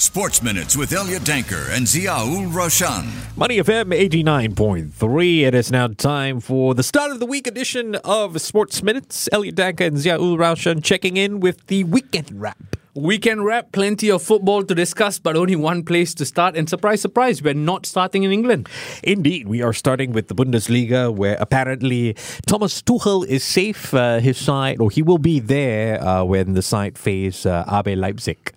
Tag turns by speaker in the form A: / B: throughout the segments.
A: Sports Minutes with Elliot Danker and Ziaul Raushan.
B: Money FM 89.3. It is now time for the start of the week edition of Sports Minutes. Elliot Danker and Ziaul Raushan checking in with the weekend wrap.
C: Weekend wrap, plenty of football to discuss, but only one place to start. And surprise, surprise, we're not starting in England.
B: Indeed, we are starting with the Bundesliga, where apparently Thomas Tuchel is safe. Uh, his side, or he will be there uh, when the side face uh, RB Leipzig,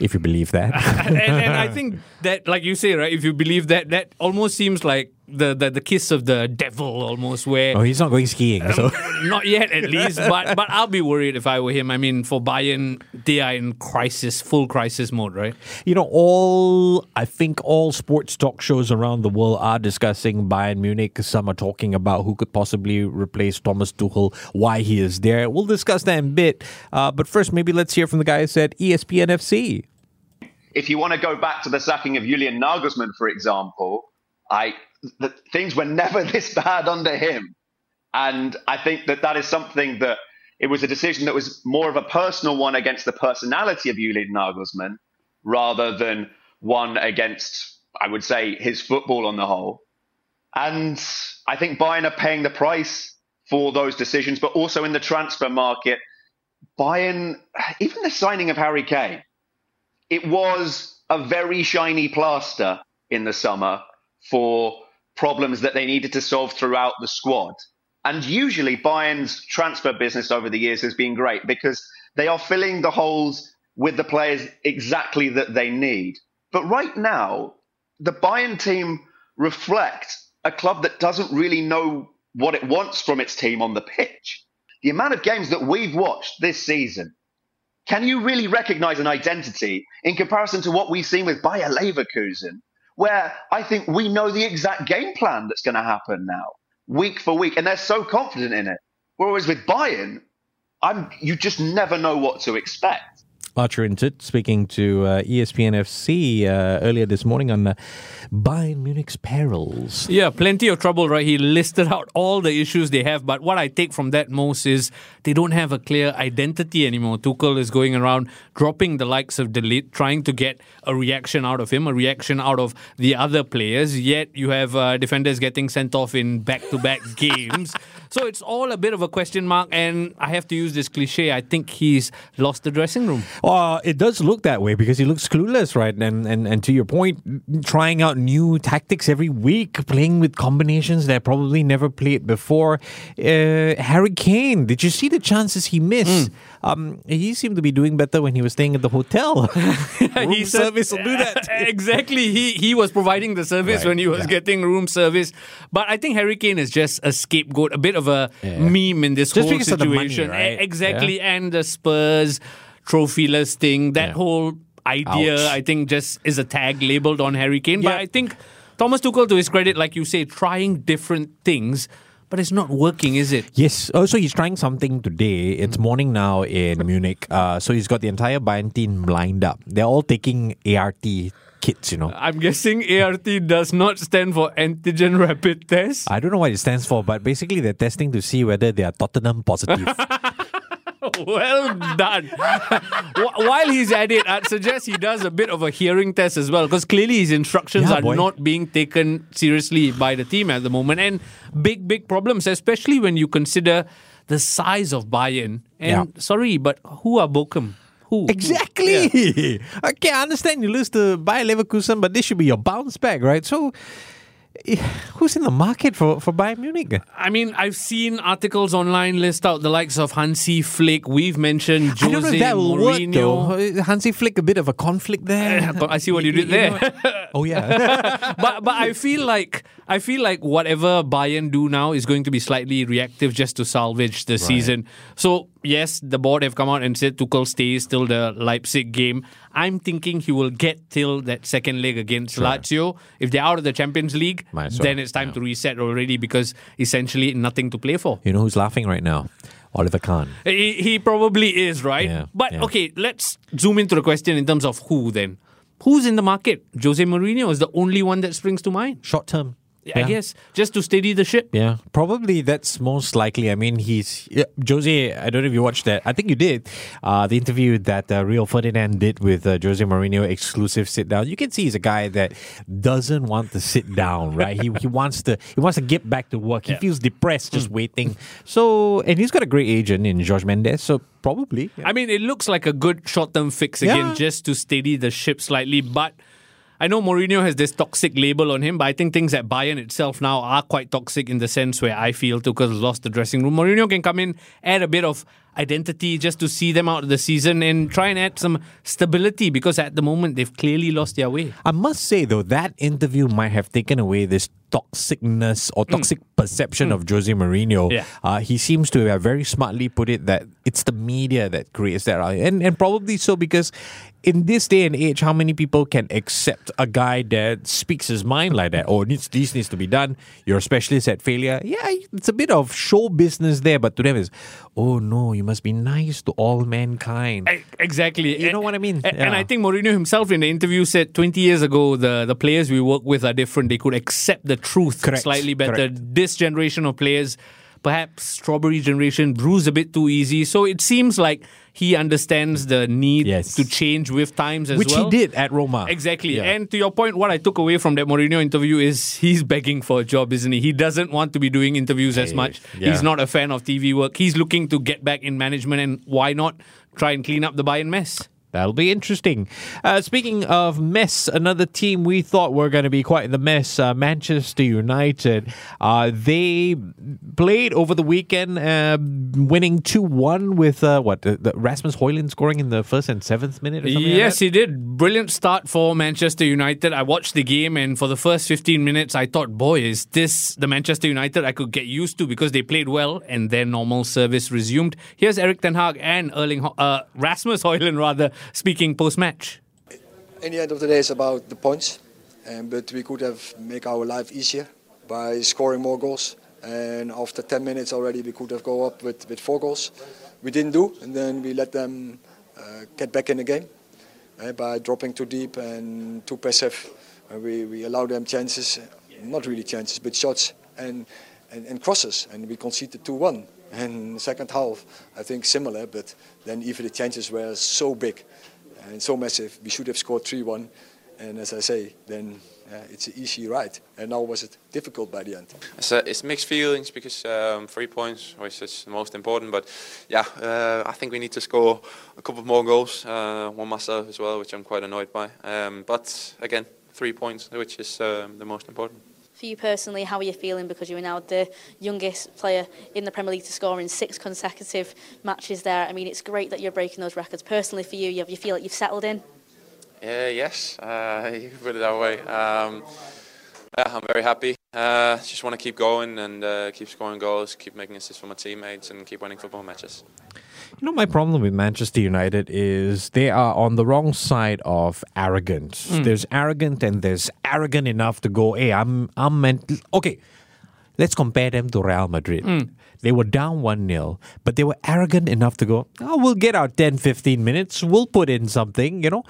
B: if you believe that.
C: and, and I think that, like you say, right, if you believe that, that almost seems like the, the, the kiss of the devil almost where
B: oh, he's not going skiing. So.
C: not yet at least, but but I'll be worried if I were him. I mean, for Bayern, they are in crisis, full crisis mode, right?
B: You know, all I think all sports talk shows around the world are discussing Bayern Munich. Some are talking about who could possibly replace Thomas Tuchel, why he is there. We'll discuss that in a bit. Uh, but first, maybe let's hear from the guys at ESPN FC.
D: If you want to go back to the sacking of Julian Nagelsmann, for example, I the, things were never this bad under him. And I think that that is something that it was a decision that was more of a personal one against the personality of Julian Nagelsmann rather than one against, I would say, his football on the whole. And I think Bayern are paying the price for those decisions, but also in the transfer market. Bayern, even the signing of Harry Kane, it was a very shiny plaster in the summer for problems that they needed to solve throughout the squad. And usually Bayern's transfer business over the years has been great because they are filling the holes with the players exactly that they need. But right now, the Bayern team reflect a club that doesn't really know what it wants from its team on the pitch. The amount of games that we've watched this season, can you really recognize an identity in comparison to what we've seen with Bayer Leverkusen, where I think we know the exact game plan that's going to happen now, week for week, and they're so confident in it. Whereas with Bayern, I'm you just never know what to expect.
B: Archie Rhind-Tutt speaking to uh, ESPN FC uh, earlier this morning on uh, Bayern Munich's perils.
C: Yeah, plenty of trouble, right? He listed out all the issues they have, but what I take from that most is they don't have a clear identity anymore. Tuchel is going around dropping the likes of De Ligt, trying to get a reaction out of him, a reaction out of the other players. Yet you have uh, defenders getting sent off in back-to-back games. So it's all a bit of a question mark, and I have to use this cliche. I think he's lost the dressing room.
B: Uh, it does look that way because he looks clueless, right? And, and and to your point, trying out new tactics every week, playing with combinations that probably never played before. Uh, Harry Kane, did you see the chances he missed? Mm. Um, he seemed to be doing better when he was staying at the hotel. room he service will do that.
C: exactly. He he was providing the service right. when he was yeah. getting room service. But I think Harry Kane is just a scapegoat, a bit of a yeah. meme in this
B: just
C: whole situation.
B: Money, right?
C: Exactly. Yeah. And the Spurs trophyless thing. That whole idea, Ouch. I think, just is a tag labeled on Harry Kane. But I think Thomas Tuchel, to his credit, like you say, trying different things. But it's not working, is it?
B: Yes. Also, he's trying something today. It's morning now in Munich. Uh, so he's got the entire Bayern team lined up. They're all taking ART kits, you know.
C: I'm guessing ART does not stand for antigen rapid test.
B: I don't know what it stands for, but basically they're testing to see whether they are Tottenham positive.
C: well done. While he's at it, I'd suggest he does a bit of a hearing test as well, because clearly his instructions yeah, are boy. not being taken seriously by the team at the moment. And big, big problems, especially when you consider the size of Bayern. And yeah. sorry, but who are Bochum? Who?
B: Exactly. Yeah. Okay, I understand you lose to Bayer Leverkusen, but this should be your bounce back, right? So who's in the market for, for Bayern Munich?
C: I mean, I've seen articles online list out the likes of Hansi Flick. We've mentioned Jose I don't know if that will Mourinho.
B: work though. Hansi Flick, a bit of a conflict there.
C: I see what you did there.
B: oh yeah.
C: but but I feel like I feel like whatever Bayern do now is going to be slightly reactive just to salvage the right. season. So yes, the board have come out and said Tuchel stays till the Leipzig game. I'm thinking he will get till that second leg against sure. Lazio. If they're out of the Champions League, well. then it's time yeah. to reset already because essentially nothing to play for.
B: You know who's laughing right now? Oliver Kahn.
C: He, he probably is, right? Yeah, but yeah. okay, let's zoom into the question in terms of who then. Who's in the market? Jose Mourinho is the only one that springs to mind.
B: Short term
C: I guess, just to steady the ship.
B: Yeah, probably that's most likely. I mean, he's yeah, Jose. I don't know if you watched that. I think you did. Uh, the interview that uh, Rio Ferdinand did with uh, Jose Mourinho, exclusive sit down. You can see he's a guy that doesn't want to sit down. Right? he he wants to he wants to get back to work. He
C: Yeah.
B: feels depressed just waiting. So and he's got a great agent in George Mendes. So probably.
C: I mean, it looks like a good short term fix again,
B: Yeah.
C: just to steady the ship slightly. But I know Mourinho has this toxic label on him, but I think things at Bayern itself now are quite toxic in the sense where I feel Tuchel has lost the dressing room. Mourinho can come in, add a bit of identity just to see them out of the season and try and add some stability because at the moment they've clearly lost their way.
B: I must say though that interview might have taken away this toxicness or toxic perception of Jose Mourinho.
C: Mm. Yeah.
B: Uh, he seems to have very smartly put it that it's the media that creates that, and and probably so because in this day and age, how many people can accept a guy that speaks his mind like that? Oh, needs this needs to be done. You're a specialist at failure. Yeah, it's a bit of show business there, but to them is, oh no, you must be nice to all mankind.
C: E- Exactly.
B: You know what I mean?
C: And
B: Yeah.
C: I think Mourinho himself in the interview said 20 years ago, the, the players we work with are different. They could accept the truth
B: Correct.
C: slightly better.
B: Correct.
C: This generation of players, perhaps strawberry generation, bruise a bit too easy. So it seems like he understands the need
B: Yes.
C: to change with times as
B: Which
C: well.
B: he did at Roma.
C: Exactly.
B: Yeah.
C: And to your point, what I took away from that Mourinho interview is he's begging for a job, isn't he? He doesn't want to be doing interviews as much.
B: yeah.
C: He's not a fan of TV work. He's looking to get back in management, and why not try and clean up the Bayern mess?
B: That'll be interesting. Uh, speaking of mess, another team we thought were going to be quite in the mess, uh, Manchester United. Uh, they played over the weekend, uh, winning 2 1 with uh, what? Rasmus Højlund scoring in the first and seventh minute or something? like
C: Yes,
B: that?
C: he did. Brilliant start for Manchester United. I watched the game, and for the first 15 minutes, I thought, boy, is this the Manchester United I could get used to because they played well, and then normal service resumed. Here's Erik Ten Hag and Erling, Ho- uh, Rasmus Højlund, rather, speaking post match.
E: In the end of the day, it's about the points, um, but we could have make our life easier by scoring more goals. And after 10 minutes already, we could have go up with, with four goals. We didn't do, and then we let them uh, get back in the game uh, by dropping too deep and too passive. Uh, we, we allow them chances, not really chances, but shots and, and, and crosses, and we conceded 2-1. And second half, I think similar, but then even the chances were so big and so massive. We should have scored 3-1, and as I say, then uh, it's an easy ride. And now was it difficult by the end?
F: It's, uh, it's mixed feelings because um, three points, which is the most important. But yeah, uh, I think we need to score a couple more goals, uh, one myself as well, which I'm quite annoyed by. Um, but again, three points, which is um, the most important.
G: For you personally, how are you feeling because you are now the youngest player in the Premier League to score in six consecutive matches there? I mean, it's great that you're breaking those records. Personally, for you, you, you feel like you've settled in?
F: Uh, yes, uh, you can put it that way. Um, yeah, I'm very happy. Uh, just want to keep going and uh, keep scoring goals, keep making assists for my teammates, and keep winning football matches.
B: You know, my problem with Manchester United is they are on the wrong side of arrogance. Hmm. There's arrogant and there's arrogant enough to go, hey, I'm, I'm meant. Okay, let's compare them to Real Madrid. Hmm. They were down 1 0, but they were arrogant enough to go, oh, we'll get our 10, 15 minutes, we'll put in something, you know.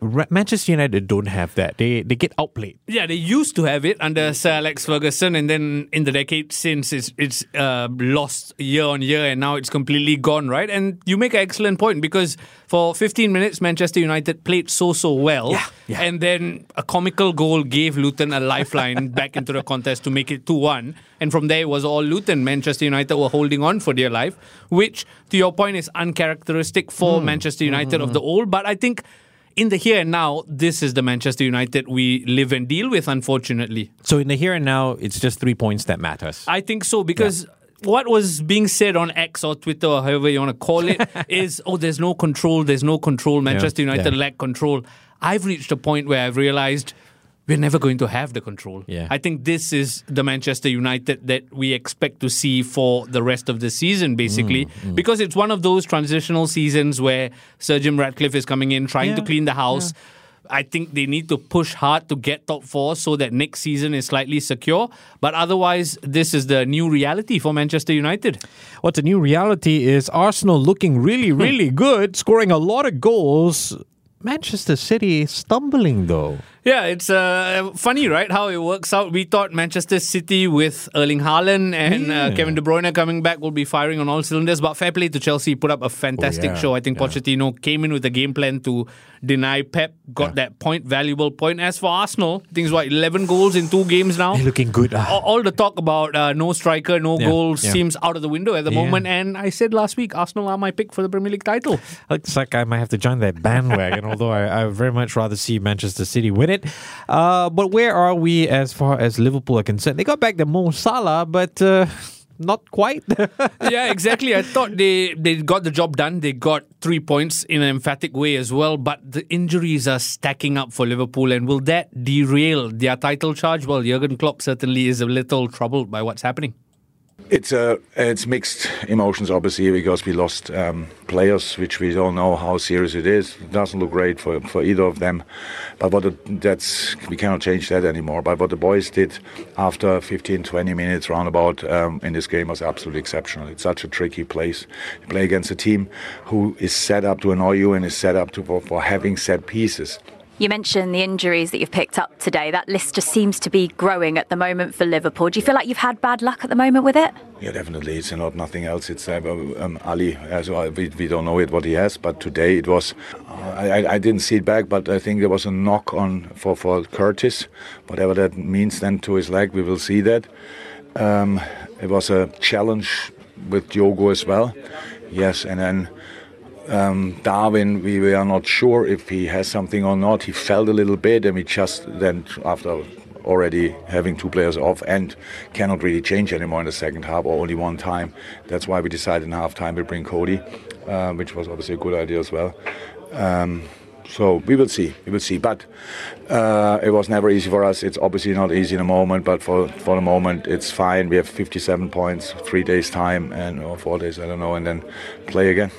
B: Manchester United don't have that. They they get outplayed.
C: Yeah, they used to have it under Sir Alex Ferguson, and then in the decade since, it's it's uh, lost year on year, and now it's completely gone, right? And you make an excellent point because for 15 minutes, Manchester United played so so well,
B: Yeah, yeah.
C: and then a comical goal gave Luton a lifeline back into the contest to make it 2 1. And from there, it was all Luton. Manchester United were holding on for dear life, which, to your point, is uncharacteristic for hmm, Manchester United hmm, of hmm, the old. But I think in the here and now, this is the Manchester United we live and deal with, unfortunately.
B: So in the here and now, it's just three points that matters.
C: I think so because what was being said on X or Twitter or however you want to call it is, oh, there's no control, there's no control. Manchester United
B: yeah.
C: lack control. I've reached a point where I've realized we're never going to have the control.
B: Yeah.
C: I think this is the Manchester United that we expect to see for the rest of the season, basically,
B: Mm,
C: because it's one of those transitional seasons where Sir Jim Ratcliffe is coming in, trying to clean the house. I think they need to push hard to get top four so that next season is slightly secure. But otherwise, this is the new reality for Manchester United.
B: What's a new reality is Arsenal looking really, really good, scoring a lot of goals. Manchester City stumbling though.
C: Yeah, it's uh, funny, right? How it works out. We thought Manchester City with Erling Haaland and uh, Kevin De Bruyne coming back will be firing on all cylinders. But fair play to Chelsea, put up a fantastic
B: Oh, yeah,
C: show. I think
B: yeah.
C: Pochettino came in with a game plan to deny Pep, got that point, valuable point. As for Arsenal, things what eleven goals in two games now.
B: They're looking good. Ah.
C: all, all the talk about uh, no striker, no
B: Yeah,
C: goals
B: yeah.
C: seems out of the window at the
B: Yeah.
C: moment. And I said last week, Arsenal are my pick for the Premier League title.
B: Looks like I might have to join that bandwagon, although I, I very much rather see Manchester City win it. Uh, but where are we as far as Liverpool are concerned? They got back the Mo Salah, but uh, not quite.
C: yeah, exactly. I thought they they got the job done. They got three points in an emphatic way as well. But the injuries are stacking up for Liverpool, and will that derail their title charge? Well, Jurgen Klopp certainly is a little troubled by what's happening.
H: It's uh, it's mixed emotions, obviously, because we lost um, players, which we don't know how serious it is. It doesn't look great for, for either of them, but what it, that's we cannot change that anymore. But what the boys did after 15, 20 minutes roundabout um, in this game was absolutely exceptional. It's such a tricky place. You play against a team who is set up to annoy you and is set up to for, for having set pieces.
I: You mentioned the injuries that you've picked up today. That list just seems to be growing at the moment for Liverpool. Do you feel like you've had bad luck at the moment with it?
H: Yeah, definitely. It's not nothing else. It's uh, um, Ali. As well. We, we don't know it what he has, but today it was. Uh, I, I didn't see it back, but I think there was a knock on for for Curtis, whatever that means. Then to his leg, we will see that. Um, it was a challenge with Diogo as well. Yes, and then. Um, Darwin, we were not sure if he has something or not. He felt a little bit, and we just then, after already having two players off and cannot really change anymore in the second half or only one time. That's why we decided in half time to bring Cody, uh, which was obviously a good idea as well. Um, so we will see, we will see. But uh, it was never easy for us. It's obviously not easy in the moment, but for for the moment it's fine. We have 57 points, three days time, and or four days, I don't know, and then play again.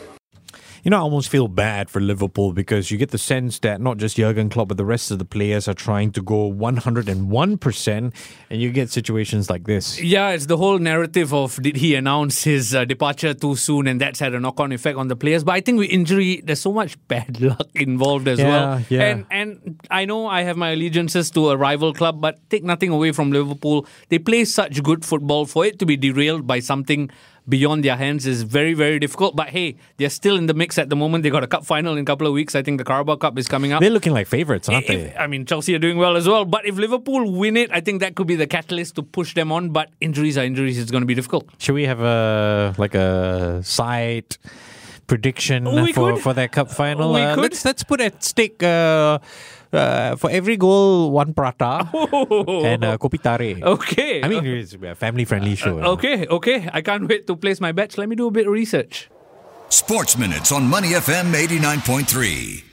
B: You know, I almost feel bad for Liverpool because you get the sense that not just Jurgen Klopp, but the rest of the players are trying to go 101%, and you get situations like this.
C: Yeah, it's the whole narrative of did he announce his uh, departure too soon, and that's had a knock-on effect on the players. But I think with injury, there's so much bad luck involved as
B: Yeah,
C: well.
B: yeah.
C: And and I know I have my allegiances to a rival club, but take nothing away from Liverpool. They play such good football. For it to be derailed by something beyond their hands is very very difficult. But hey, they're still in the mix at the moment. They got a cup final in a couple of weeks. I think the Carabao Cup is coming up.
B: They're looking like favorites, aren't
C: If-
B: they?
C: I mean, Chelsea are doing well as well. But if Liverpool win it, I think that could be the catalyst to push them on. But injuries are injuries. It's going to be difficult.
B: Should we have a like a side prediction
C: We
B: for,
C: could.
B: for that cup final?
C: We
B: Uh,
C: could.
B: Let's let's put at stake uh, uh, for every goal one prata and uh, kopi tare.
C: Okay.
B: I mean, it's a family friendly show.
C: Okay, okay. I can't wait to place my bets. Let me do a bit of research.
A: Sports Minutes on Money FM 89.3.